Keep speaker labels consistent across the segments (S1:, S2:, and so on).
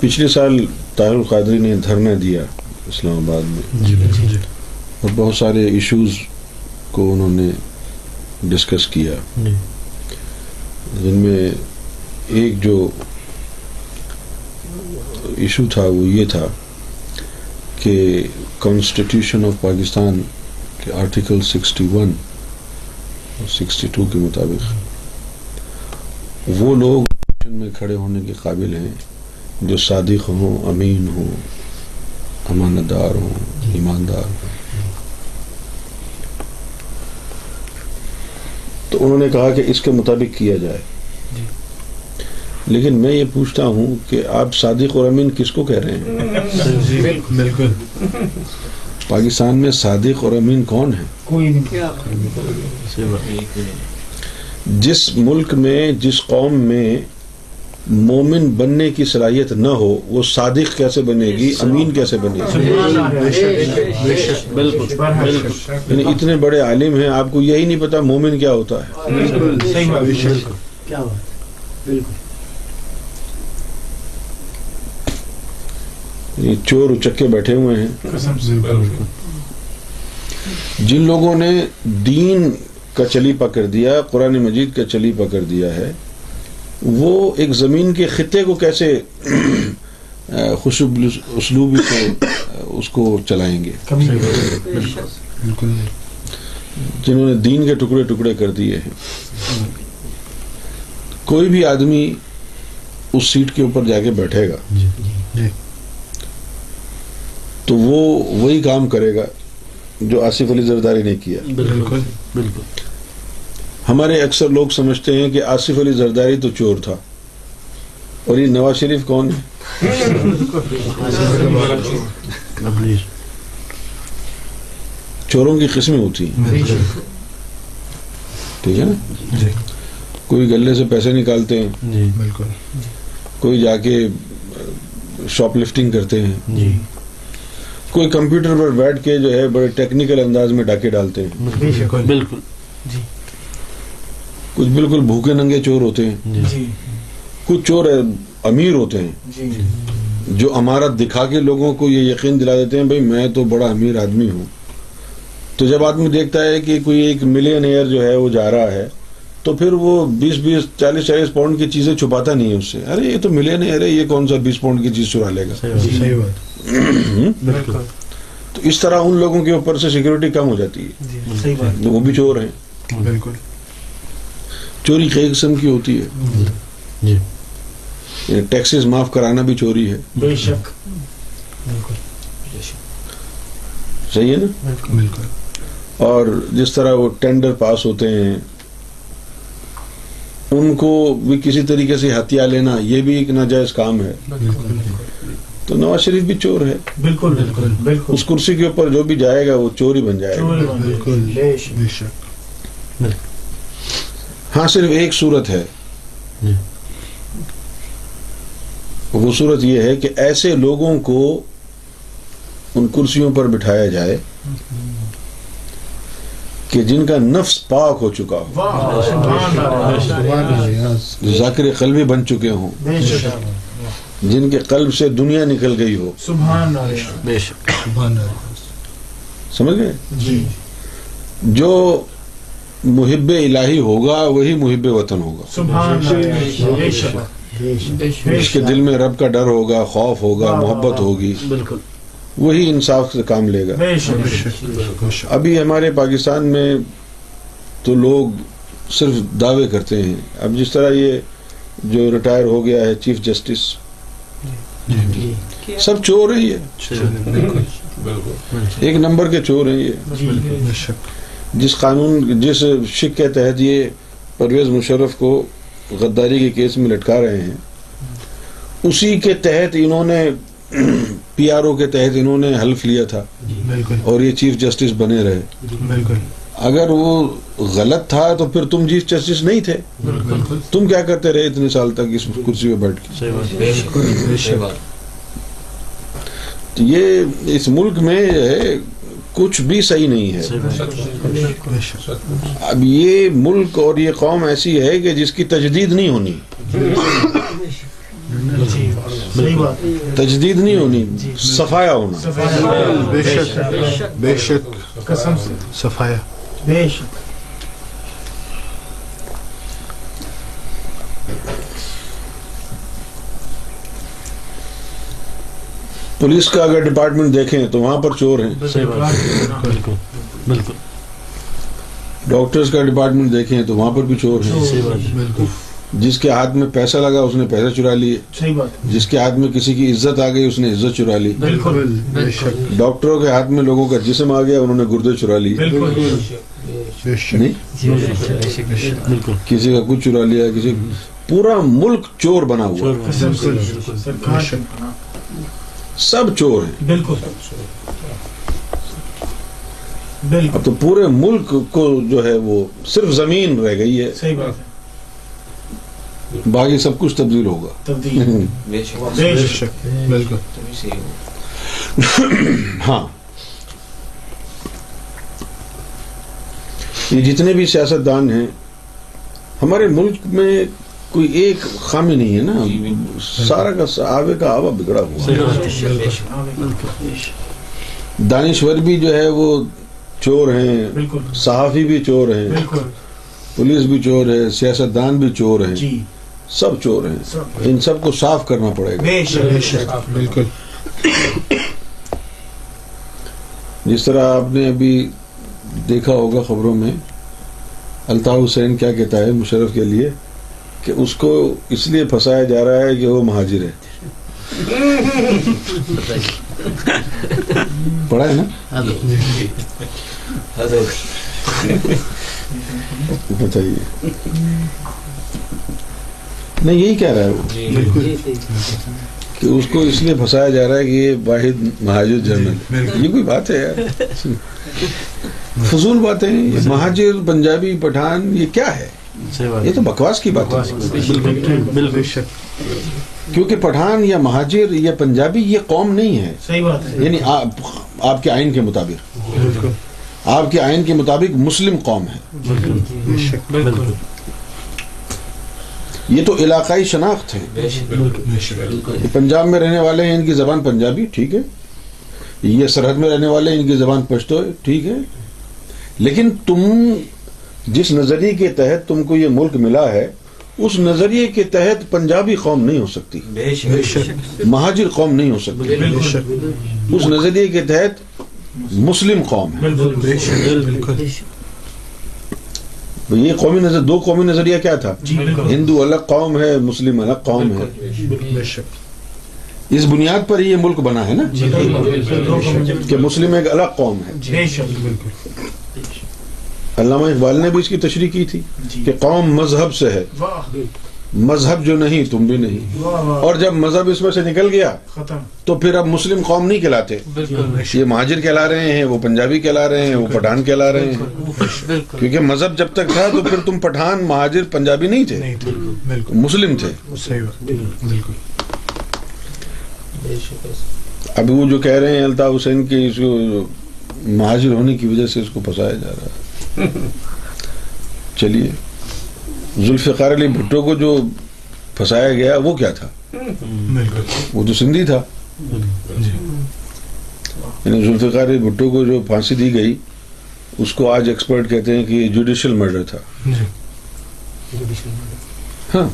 S1: پچھلے سال طاہر القادری نے دھرنا دیا اسلام آباد میں۔
S2: جی
S1: اور بہت سارے ایشوز کو انہوں نے ڈسکس کیا۔
S2: جی۔
S1: جن میں ایک جو ایشو تھا وہ یہ تھا کہ کانسٹیٹیوشن آف پاکستان کے article sixty one sixty two کے مطابق وہ لوگ میں کھڑے ہونے کے قابل ہیں جو صادق ہوں امین ہوں امانت دار ہوں ایماندار ہوں۔ تو انہوں نے کہا کہ اس کے مطابق کیا جائے۔ لیکن میں یہ پوچھتا ہوں کہ آپ صادق اور امین کس کو کہہ رہے ہیں؟
S2: بالکل۔
S1: پاکستان میں صادق اور امین کون ہیں؟
S3: کوئی نہیں۔
S1: جس ملک میں جس قوم میں مومن بننے کی صلاحیت نہ ہو وہ صادق کیسے بنے گی؟ امین کیسے بنے گی؟
S2: بالکل بالکل۔
S1: یعنی اتنے بڑے عالم ہیں آپ کو یہی نہیں پتا مومن کیا ہوتا ہے۔
S3: صحیح بات۔
S4: کیا بات؟ بالکل۔
S1: یہ چور اچکے بیٹھے ہوئے ہیں۔
S3: قسم سے
S1: جن لوگوں نے دین کا چلی پکڑ دیا قرآن مجید کا چلی پکڑ دیا ہے وہ ایک زمین کے خطے کو کیسے خوشب اسلوبی سے اس کو چلائیں گے۔ جنہوں نے دین کے ٹکڑے ٹکڑے کر دیے ہیں۔ کوئی بھی آدمی اس سیٹ کے اوپر جا کے بیٹھے گا۔
S2: جی جی۔
S1: تو وہ وہی کام کرے گا جو آصف علی زرداری نے کیا۔
S2: بالکل۔ بالکل۔
S1: ہمارے اکثر لوگ سمجھتے ہیں کہ آصف علی زرداری تو چور تھا۔ اور یہ نواز شریف کون ہے؟ چوروں کی قسمیں ہوتی ہیں۔ ٹھیک ہے نا؟
S2: جی
S1: کوئی گلے سے پیسے نکالتے ہیں۔
S2: جی۔ بالکل۔
S1: کوئی جا کے شاپ لفٹنگ کرتے ہیں۔
S2: جی۔
S1: کوئی کمپیوٹر پر بیٹھ کے جو ہے بڑے ٹیکنیکل انداز میں ڈاکے ڈالتے ہیں۔
S2: بالکل۔ بالکل۔
S1: کچھ بالکل بھوکے ننگے چور ہوتے ہیں۔
S2: جی۔
S3: جی۔
S1: کچھ چور امیر ہوتے ہیں۔
S3: جی۔
S1: جو امارت دکھا کے لوگوں کو یہ یقین دلا دیتے ہیں بھائی میں تو بڑا امیر آدمی ہوں۔ تو جب آدمی دیکھتا ہے کہ کوئی ایک ملین ایئر جو ہے وہ جا رہا ہے تو پھر وہ بیس بیس چالیس چالیس پاؤنڈ کی چیزیں چھپاتا نہیں ہے اس سے۔ ارے یہ تو ملین ایئر ہے یہ کون سا بیس پاؤنڈ کی چیز چرا لے گا؟ تو اس طرح ان لوگوں کے اوپر سے سیکورٹی کم ہو جاتی ہے۔ وہ بھی چور ہیں۔
S2: بالکل۔
S1: چوری کئی قسم کی ہوتی ہے۔
S2: جی۔
S1: یعنی ٹیکسز معاف کرانا بھی چوری ہے۔
S3: بے شک۔
S1: صحیح ہے نا؟
S2: بالکل۔
S1: اور جس طرح وہ ٹینڈر پاس ہوتے ہیں ان کو بھی کسی طریقے سے ہتھیار لینا یہ بھی ایک ناجائز کام ہے۔ تو نواز شریف بھی چور ہے۔
S3: بالکل۔ بالکل۔ بالکل۔
S1: اس کرسی کے اوپر جو بھی جائے گا وہ چور ہی بن جائے گا
S3: بالکل بے شک
S2: بے شک
S1: ہاں صرف ایک صورت ہے
S2: جی
S1: وہ صورت یہ ہے کہ ایسے لوگوں کو ان کرسیوں پر بٹھایا جائے کہ جن کا نفس پاک ہو چکا ہو ذاکر قلبی بن چکے ہوں جن کے قلب سے دنیا نکل گئی ہو سمجھ گئے
S3: جی
S1: جو محب الہی ہوگا وہی محب وطن ہوگا۔
S3: سبحان
S1: اس کے دل میں رب کا ڈر ہوگا خوف ہوگا محبت ہوگی۔
S2: بالکل۔
S1: وہی انصاف سے کام لے گا۔ ابھی ہمارے پاکستان میں تو لوگ صرف دعوے کرتے ہیں۔ اب جس طرح یہ جو ریٹائر ہو گیا ہے چیف جسٹس
S2: جی
S1: سب چور ہیں یہ۔
S2: بالکل
S1: ایک نمبر کے چور ہیں یہ۔
S3: جی
S2: بے شک۔
S1: جس قانون جس شک کے تحت یہ پرویز مشرف کو غداری کے کیس میں لٹکا رہے ہیں اسی کے تحت انہوں نے پی آر او کے تحت انہوں نے حلف لیا تھا
S2: بالکل۔
S1: اور یہ چیف جسٹس بنے رہے۔ اگر وہ غلط تھا تو پھر تم چیف جسٹس نہیں تھے۔ تم کیا کرتے رہے اتنے سال تک اس کرسی پہ بیٹھ کے؟ یہ اس ملک میں ہے کچھ بھی صحیح نہیں ہے۔ اب یہ ملک اور یہ قوم ایسی ہے کہ جس کی تجدید نہیں ہونی۔ تجدید نہیں ہونی صفایا ہونا۔
S2: بے شک بے شک۔
S3: قسم سے۔
S2: صفایا۔
S1: پولیس کا اگر ڈپارٹمنٹ دیکھیں تو وہاں پر چور ہیں۔
S5: بالکل۔ بالکل۔
S1: ڈاکٹرز کا ڈپارٹمنٹ دیکھیں تو وہاں پر بھی چور ہیں۔ جس کے ہاتھ میں پیسہ لگا اس نے پیسہ چرا لیے۔ جس کے ہاتھ میں کسی کی عزت آ گئی اس نے عزت چرا لی۔ ڈاکٹروں کے ہاتھ میں لوگوں کا جسم آ گیا انہوں نے گردے چرا لیے۔
S3: بالکل۔
S2: بے شک
S1: نہیں؟
S5: بالکل۔
S1: کسی کا کچھ چرا لیا کسی پورا ملک چور بنا ہوا سب چور ہیں۔
S3: بالکل۔ بالکل۔
S1: اب تو پورے ملک کو جو ہے وہ صرف زمین رہ گئی ہے۔
S3: صحیح بات ہے۔
S1: باقی سب کچھ تبدیل ہوگا۔
S3: تبدیل۔
S2: بے
S3: بے شک۔
S2: شک۔ بالکل۔
S1: ہاں۔ یہ جتنے بھی سیاست دان ہیں ہمارے ملک میں کوئی ایک خامی نہیں ہے نا۔ سارا کا آوے کا آوا بگڑا ہوا۔ دانشور بھی جو ہے وہ چور ہیں۔ صحافی بھی چور ہیں۔ پولیس بھی چور ہے۔ سیاست دان بھی چور ہیں۔
S3: جی۔
S1: سب چور ہیں۔ ان سب کو صاف کرنا پڑے گا۔
S2: بالکل۔
S1: جس طرح آپ نے ابھی دیکھا ہوگا خبروں میں الطاف حسین کیا کہتا ہے مشرف کے لیے؟ کہ اس کو اس لیے پھنسایا جا رہا ہے کہ وہ مہاجر ہے۔ پڑھا ہے نا؟ بتائیے۔ نہیں یہی کہہ رہا ہے وہ۔ کہ اس کو اس لیے پھنسایا جا رہا ہے کہ یہ واحد مہاجر جرنل یہ کوئی بات ہے یار۔ فضول باتیں مہاجر پنجابی پٹھان یہ کیا ہے؟ یہ تو بکواس کی بات ہے۔
S5: بالکل
S1: کیونکہ پٹھان یا مہاجر یا پنجابی یہ قوم نہیں ہے۔
S3: صحیح بات ہے۔
S1: یعنی آپ کے آئین کے مطابق۔ آپ کے آئین کے مطابق مسلم قوم ہے۔ یہ تو علاقائی شناخت ہے۔ پنجاب میں رہنے والے ہیں ان کی زبان پنجابی ٹھیک ہے۔ یہ سرحد میں رہنے والے ہیں ان کی زبان پشتو ہے ٹھیک ہے۔ لیکن تم جس نظریے کے تحت تم کو یہ ملک ملا ہے اس نظریے کے تحت پنجابی قوم نہیں ہو سکتی۔
S2: بے شک
S1: مہاجر قوم نہیں ہو سکتی۔
S2: بے شک
S1: اس نظریے کے تحت مسلم قوم ہے۔
S3: بالکل
S2: بے شک بالکل۔
S1: یہ قومی نظر دو قومی نظریہ کیا تھا؟
S3: جی
S1: ہندو الگ قوم ہے مسلم الگ قوم ہے۔
S2: بے شک۔
S1: اس بنیاد پر یہ ملک بنا ہے نا؟
S3: جی
S1: کہ مسلم ایک الگ قوم ہے۔
S3: بے شک
S2: بالکل۔
S1: علامہ اقبال نے بھی اس کی تشریح کی تھی
S3: جی۔
S1: کہ قوم مذہب سے ہے۔
S3: واہ
S1: مذہب جو نہیں تم بھی نہیں۔
S3: واہ واہ
S1: اور جب مذہب اس میں سے نکل گیا
S3: ختم۔
S1: تو پھر اب مسلم قوم نہیں کہلاتے۔ یہ مہاجر کہلا رہے ہیں وہ پنجابی کہلا رہے ہیں وہ پٹھان کہلا رہے ہیں۔ کیونکہ مذہب جب تک تھا تو پھر تم پٹھان مہاجر پنجابی نہیں تھے۔
S2: نہیں تھے۔ بالکل۔
S1: مسلم تھے۔ ابھی وہ جو کہہ رہے ہیں الطاف حسین کی اس کو مہاجر ہونے کی وجہ سے اس کو پھنسایا جا رہا ہے۔ چلیے۔ ذوالفقار علی بھٹو کو جو پھنسایا گیا وہ کیا تھا؟ وہ تو سندھی تھا۔
S2: جی۔
S1: یعنی ذوالفقار علی بھٹو کو جو پھانسی دی گئی اس کو آج ایکسپرٹ کہتے ہیں کہ یہ جوڈیشل مرڈر تھا۔
S2: جی۔
S1: ہاں۔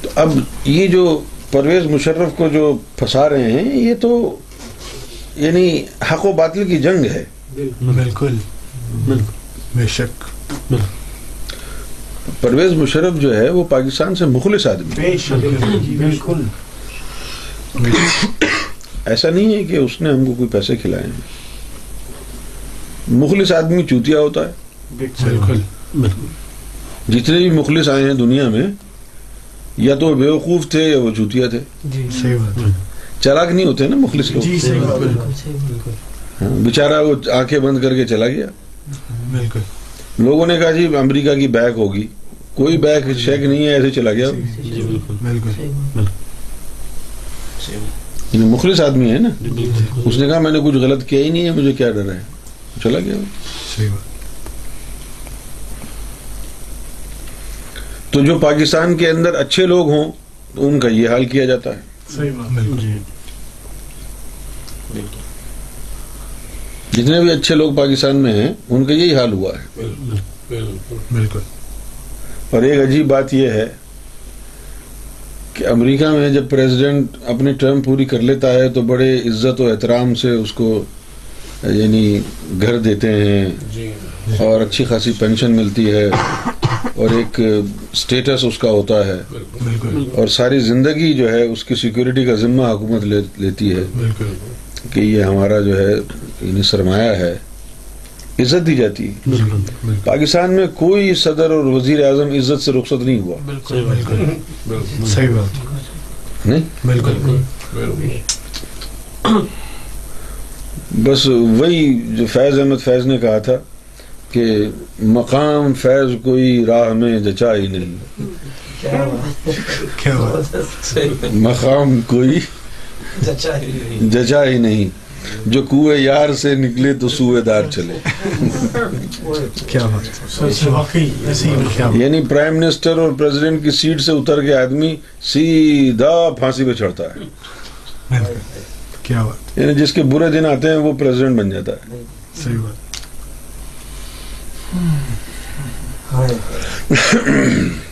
S1: تو اب یہ جو پرویز مشرف کو جو پھنسا رہے ہیں یہ تو یعنی حق و باطل کی جنگ ہے۔
S2: بالکل۔ بے شک۔
S1: پرویز مشرف جو ہے وہ پاکستان سے مخلص آدمی
S3: جی بالکل۔
S1: ایسا نہیں ہے کہ اس نے ہم کو کوئی پیسے کھلائے ہیں۔ مخلص آدمی چوتیا ہوتا ہے۔
S2: بالکل۔
S1: جتنے بھی مخلص آئے ہیں دنیا میں یا تو وہ بیوقوف تھے یا وہ چوتیا تھے۔
S2: صحیح بات
S1: چلاک نہیں ہوتے نا مخلص لوگ؟
S3: جی
S1: ہاں، بیچارہ وہ آنکھیں بند کر کے چلا گیا۔
S2: بالکل۔
S1: لوگوں نے کہا جی امریکہ کی بیک ہوگی۔ کوئی بیک شیک نہیں ہے ایسے چلا گیا۔
S2: بالکل۔
S1: یہ مخلص آدمی ہے نا؟ اس نے کہا میں نے کچھ غلط کیا ہی نہیں ہے مجھے کیا ڈر ہے؟ چلا گیا۔ وہ۔
S2: صحیح بات۔
S1: تو جو پاکستان کے اندر اچھے لوگ ہوں تو ان کا یہ حال کیا جاتا ہے۔
S2: صحیح بات۔
S5: جی۔
S1: جتنے بھی اچھے لوگ پاکستان میں ہیں ان کا یہی حال ہوا ہے۔
S2: بالکل۔
S1: اور ایک عجیب بات یہ ہے کہ امریکہ میں جب پریزیڈنٹ اپنی ٹرم پوری کر لیتا ہے تو بڑے عزت و احترام سے اس کو یعنی گھر دیتے ہیں۔ اور اچھی خاصی پینشن ملتی ہے۔ اور ایک سٹیٹس اس کا ہوتا ہے۔ اور ساری زندگی جو ہے اس کی سیکورٹی کا ذمہ حکومت لیتی ہے۔ کہ یہ ہمارا جو ہے یعنی سرمایہ ہے عزت دی جاتی ہے۔
S5: بالکل
S2: بالکل۔
S1: پاکستان میں کوئی صدر اور وزیر اعظم عزت سے رخصت نہیں ہوا۔
S5: صحیح بات
S2: صحیح بات۔
S1: نہیں؟
S2: بالکل۔
S1: بس وہی جو فیض احمد فیض نے کہا تھا کہ مقام فیض کوئی راہ میں جچا ہی نہیں۔
S4: کیا بات
S2: کیا بات۔
S1: مقام کوئی جچا ہی نہیں۔ جو کوئے یار سے نکلے تو سوئے دار چلے۔
S2: کیا بات
S1: یعنی پرائم منسٹر اور پریزیڈنٹ کی سیٹ سے اتر کے آدمی سیدھا پھانسی پہ چڑھتا ہے۔
S2: کیا بات
S1: یعنی جس کے برے دن آتے ہیں وہ پریزیڈنٹ بن جاتا ہے۔
S2: صحیح بات۔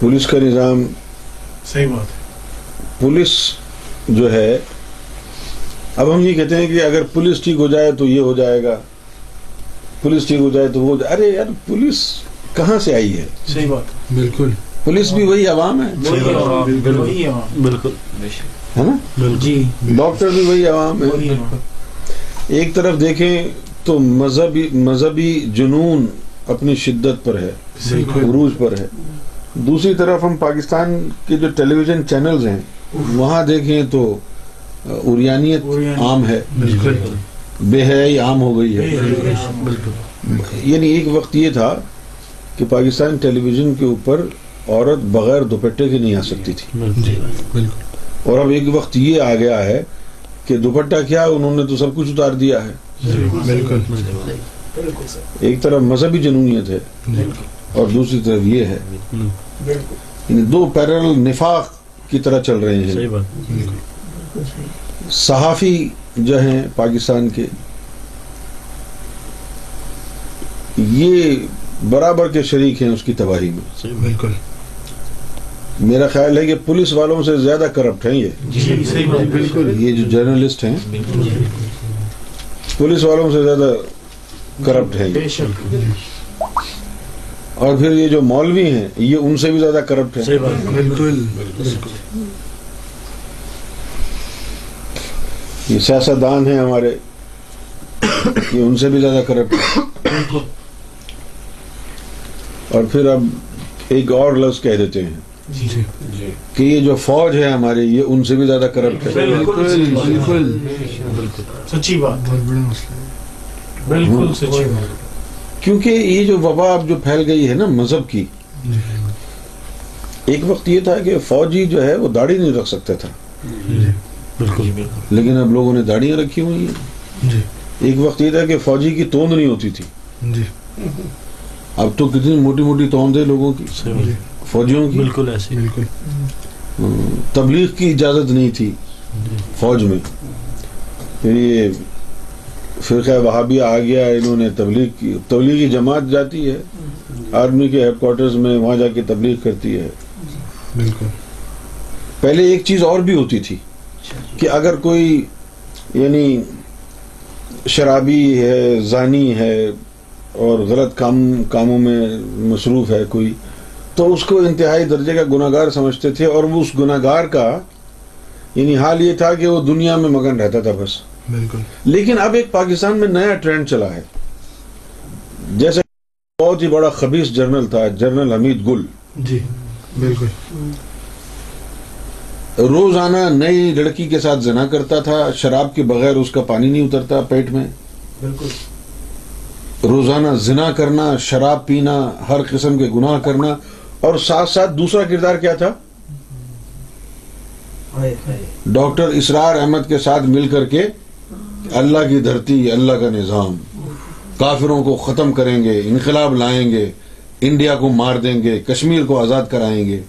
S1: پولیس کا نظام
S2: صحیح بات
S1: پولیس جو ہے اب ہم یہ کہتے ہیں کہ اگر پولیس ٹھیک ہو جائے تو یہ ہو جائے گا پولیس ٹھیک ہو جائے تو وہ ارے یار پولیس کہاں سے آئی ہے؟
S2: صحیح بات بالکل۔
S1: پولیس بھی وہی عوام ہے۔
S5: بالکل۔
S1: ہے نا؟
S2: جی۔
S1: ڈاکٹر بھی وہی عوام ہے۔ ایک طرف دیکھیں تو مذہبی مذہبی جنون اپنی شدت پر ہے عروج پر ہے۔ دوسری طرف ہم پاکستان کے جو ٹیلی ویژن چینلز ہیں وہاں دیکھیں تو اوریانیت
S2: اوریانی-
S1: عام ہے۔
S2: بالکل۔
S1: بے حیائی عام ہو گئی ہے۔
S5: بالکل۔
S1: یعنی ایک وقت یہ تھا کہ پاکستان ٹیلی ویژن کے اوپر عورت بغیر دوپٹے کے نہیں آ سکتی تھی۔
S2: جی بالکل۔
S1: اور اب ایک وقت یہ آ گیا ہے کہ دوپٹہ کیا انہوں نے تو سب کچھ اتار دیا ہے۔
S2: بالکل۔
S1: ایک طرف مذہبی جنونیت ہے۔ اور دوسری طرف یہ ہے یعنی دو پیرل نفاق کی طرح چل رہے ہیں۔
S5: صحیح بات۔
S1: صحافی جو ہیں پاکستان کے یہ برابر کے شریک ہیں اس کی تباہی میں۔
S2: بالکل۔
S1: میرا خیال ہے کہ پولیس والوں سے زیادہ کرپٹ ہیں یہ۔
S2: جی صحیح بات۔ بالکل۔
S1: یہ جو جرنلسٹ ہیں پولیس والوں سے زیادہ کرپٹ ہیں یہ۔
S2: بے شک۔
S1: اور پھر یہ جو مولوی ہیں یہ ان سے بھی زیادہ کرپٹ ہیں۔
S5: صحیح بات۔
S2: بالکل۔
S1: یہ سیاستدان ہیں ہمارے۔ یہ ان سے بھی زیادہ کرپٹ ہیں۔ اور پھر اب ایک اور لفظ کہہ دیتے ہیں۔
S2: جی۔
S1: کہ یہ جو فوج ہے ہماری یہ ان سے بھی زیادہ کرپٹ ہے
S2: بالکل۔ بالکل۔
S3: سچی بات۔ بالکل سچی بات۔
S1: کیونکہ یہ جو وبا اب جو پھیل گئی ہے نا مذہب کی
S2: جی
S1: ایک وقت یہ تھا کہ فوجی جو ہے وہ داڑھی نہیں رکھ سکتا تھا
S2: جی
S5: بالکل۔
S1: لیکن اب لوگوں نے داڑیاں رکھی ہوئی ہیں۔
S2: جی۔
S1: ایک وقت یہ تھا کہ فوجی کی توند نہیں ہوتی تھی۔
S2: جی۔
S1: اب تو کتنی موٹی موٹی توند ہے لوگوں کی فوجیوں کی۔
S5: بالکل ایسے
S2: بالکل۔
S1: تبلیغ کی اجازت نہیں تھی فوج میں۔ پھر یہ فرقہ وہابیہ آ گیا انہوں نے تبلیغ کی۔ تبلیغی جماعت جاتی ہے آرمی کے ہیڈ کوارٹرز میں وہاں جا کے تبلیغ کرتی ہے۔
S2: بالکل۔
S1: پہلے ایک چیز اور بھی ہوتی تھی کہ اگر کوئی یعنی شرابی ہے زانی ہے اور غلط کام کاموں میں مصروف ہے کوئی تو اس کو انتہائی درجے کا گناہگار سمجھتے تھے اور وہ اس گناہگار کا یعنی حال یہ تھا کہ وہ دنیا میں مگن رہتا تھا بس۔
S2: بالکل۔
S1: لیکن اب ایک پاکستان میں نیا ٹرینڈ چلا ہے۔ جیسے بہت ہی بڑا خبیص جرنل تھا جرنل حمید گل۔
S2: جی بالکل۔
S1: روزانہ نئی لڑکی کے ساتھ زنا کرتا تھا شراب کے بغیر اس کا پانی نہیں اترتا پیٹ میں۔
S4: بالکل۔
S1: روزانہ زنا کرنا شراب پینا ہر قسم کے گناہ کرنا۔ اور ساتھ ساتھ دوسرا کردار کیا تھا؟ ڈاکٹر اسرار احمد کے ساتھ مل کر کے اللہ کی دھرتی اللہ کا نظام۔ کافروں کو ختم کریں گے انقلاب لائیں گے انڈیا کو مار دیں گے کشمیر کو آزاد کرائیں گے۔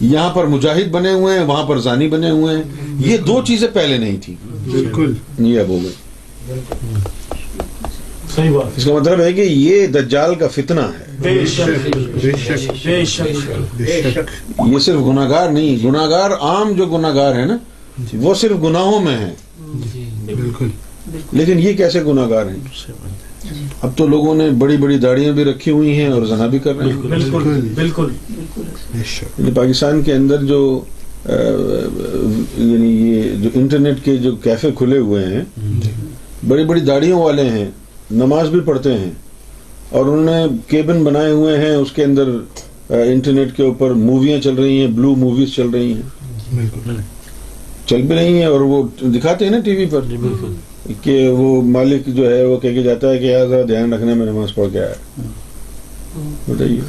S1: یہاں پر مجاہد بنے ہوئے ہیں وہاں پر زانی بنے ہوئے ہیں۔ یہ دو چیزیں پہلے نہیں تھی
S2: بالکل۔
S1: یہ اب ہو گئی۔
S3: صحیح بات
S1: اس کا مطلب ہے کہ یہ دجال کا فتنہ ہے۔
S3: بے شک۔
S2: بے شک۔
S3: بے شک۔
S2: بے شک۔
S1: یہ صرف گناہگار نہیں گناہگار عام جو گناہگار ہیں نا وہ صرف گناہوں میں ہیں۔
S2: بالکل۔
S1: لیکن یہ کیسے گناہگار ہیں؟ اب تو لوگوں نے بڑی بڑی داڑیاں بھی رکھی ہوئی ہیں اور زنا بھی کر رہے ہیں۔
S3: بالکل۔ بالکل۔
S2: بے شک۔
S1: یعنی پاکستان کے اندر جو یعنی یہ جو انٹرنیٹ کے جو کیفے کھلے ہوئے ہیں بڑی بڑی داڑیوں والے ہیں نماز بھی پڑھتے ہیں اور انہوں نے کیبن بنائے ہوئے ہیں اس کے اندر انٹرنیٹ کے اوپر موویاں چل رہی ہیں بلو موویز چل رہی ہیں۔
S2: بالکل۔
S1: چل بھی رہی ہیں اور وہ دکھاتے ہیں نا ٹی وی پر
S5: بالکل۔
S1: کہ وہ مالک جو ہے وہ کہہ کے جاتا ہے کہ یار ذرا دھیان رکھنا میں نماز پڑھ کے آیا۔ بتائیے۔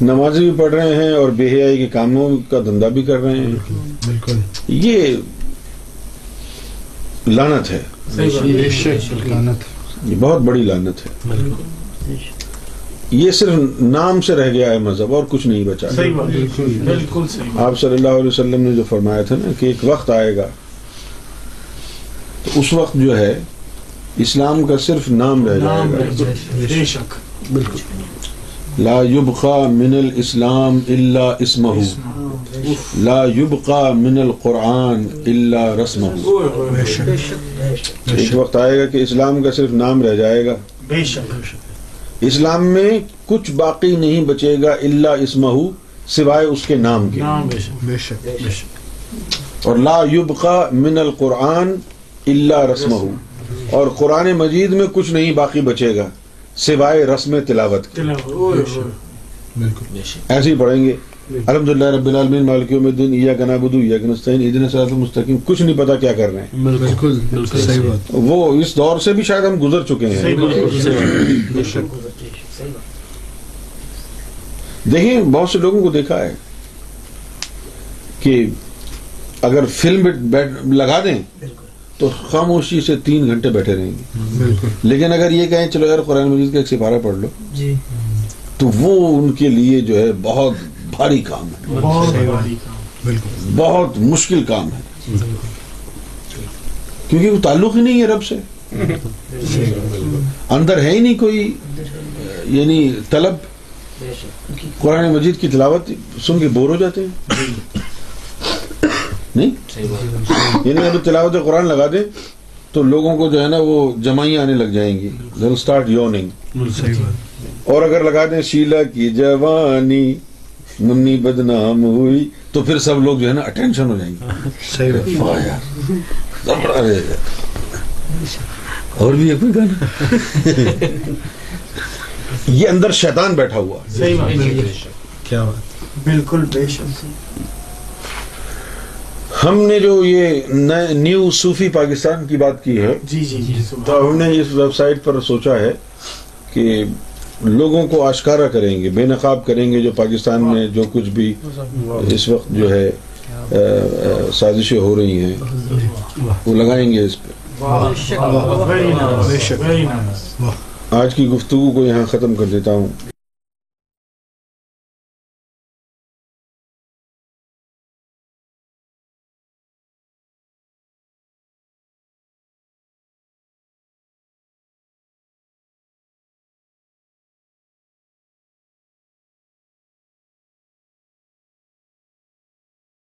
S1: نمازی بھی پڑھ رہے ہیں اور بے حیائی کے کاموں کا دھندا بھی کر رہے ہیں۔
S2: بالکل
S1: یہ لانت ہے۔ یہ بہت بڑی لانت ہے۔
S5: بالکل۔
S1: یہ صرف نام سے رہ گیا ہے مذہب اور کچھ نہیں بچا۔
S2: بالکل
S3: بالکل صحیح۔ بات
S1: آپ صلی اللہ علیہ وسلم نے جو فرمایا تھا نا کہ ایک وقت آئے گا تو اس وقت جو ہے اسلام کا صرف نام رہ جائے گا۔
S5: بالکل۔
S1: لا يبقى من الاسلام الا اسمه لا يبقى من القرآن الا
S2: شک۔
S1: ایک وقت آئے گا کہ اسلام کا صرف نام رہ جائے گا۔
S3: بے شک۔
S1: اسلام میں کچھ باقی نہیں بچے گا الا اسمہ سوائے اس کے نام کے۔
S3: نام بے شک۔
S2: بے شک
S4: بے شک۔
S1: اور لا يبقى من القرآن الا رسمه اور قرآن مجید میں کچھ نہیں باقی بچے گا سوائے رسم تلاوت کے۔ ایسے ہی پڑھیں گے۔ الحمدللہ رب العالمین مالک یوم الدین ایاک نعبد و ایاک نستعین اهدنا الصراط المستقیم۔ کچھ نہیں پتا کیا کر رہے ہیں۔
S2: بالکل
S5: بالکل
S2: صحیح بات۔
S1: وہ اس دور سے بھی شاید ہم گزر چکے ہیں۔ دیکھیں بہت سے لوگوں کو دیکھا ہے کہ اگر فلم لگا دیں تو خاموشی سے تین گھنٹے بیٹھے رہیں گے۔ لیکن اگر یہ کہیں چلو یار قرآن مجید کا ایک سپارہ پڑھ لو۔
S4: جی۔
S1: تو وہ ان کے لیے جو ہے بہت بھاری کام ہے۔
S3: بہت
S2: بالکل
S1: مشکل کام ہے۔ کیونکہ وہ تعلق ہی نہیں ہے رب سے۔ اندر ہے ہی نہیں کوئی یعنی طلب۔ قرآن مجید کی تلاوت سن کے بور ہو جاتے ہیں۔ نہیں؟ یعنی اگر تلاوت قرآن لگا دیں تو لوگوں کو جو ہے نا وہ جمائیاں آنے لگ جائیں گی۔ اسٹارٹ یوننگ اور اگر لگا دیں شیلا کی جوانی۔ منی بدنام ہوئی تو پھر سب لوگ جو ہے نا اٹینشن ہو جائیں گے۔
S2: صحیح۔
S1: اور بھی ہے کوئی گانا؟ یہ اندر شیطان بیٹھا ہوا۔
S2: کیا بات۔
S3: بالکل بے شک۔
S1: ہم نے جو یہ نیو صوفی پاکستان کی بات کی ہے
S3: جی جی جی
S1: تو ہم نے اس ویب سائٹ پر سوچا ہے کہ لوگوں کو آشکارا کریں گے بے نقاب کریں گے جو پاکستان میں جو کچھ بھی اس وقت جو ہے سازشیں ہو رہی ہیں۔ وہ لگائیں گے اس پہ۔ آج کی گفتگو کو یہاں ختم کر دیتا ہوں۔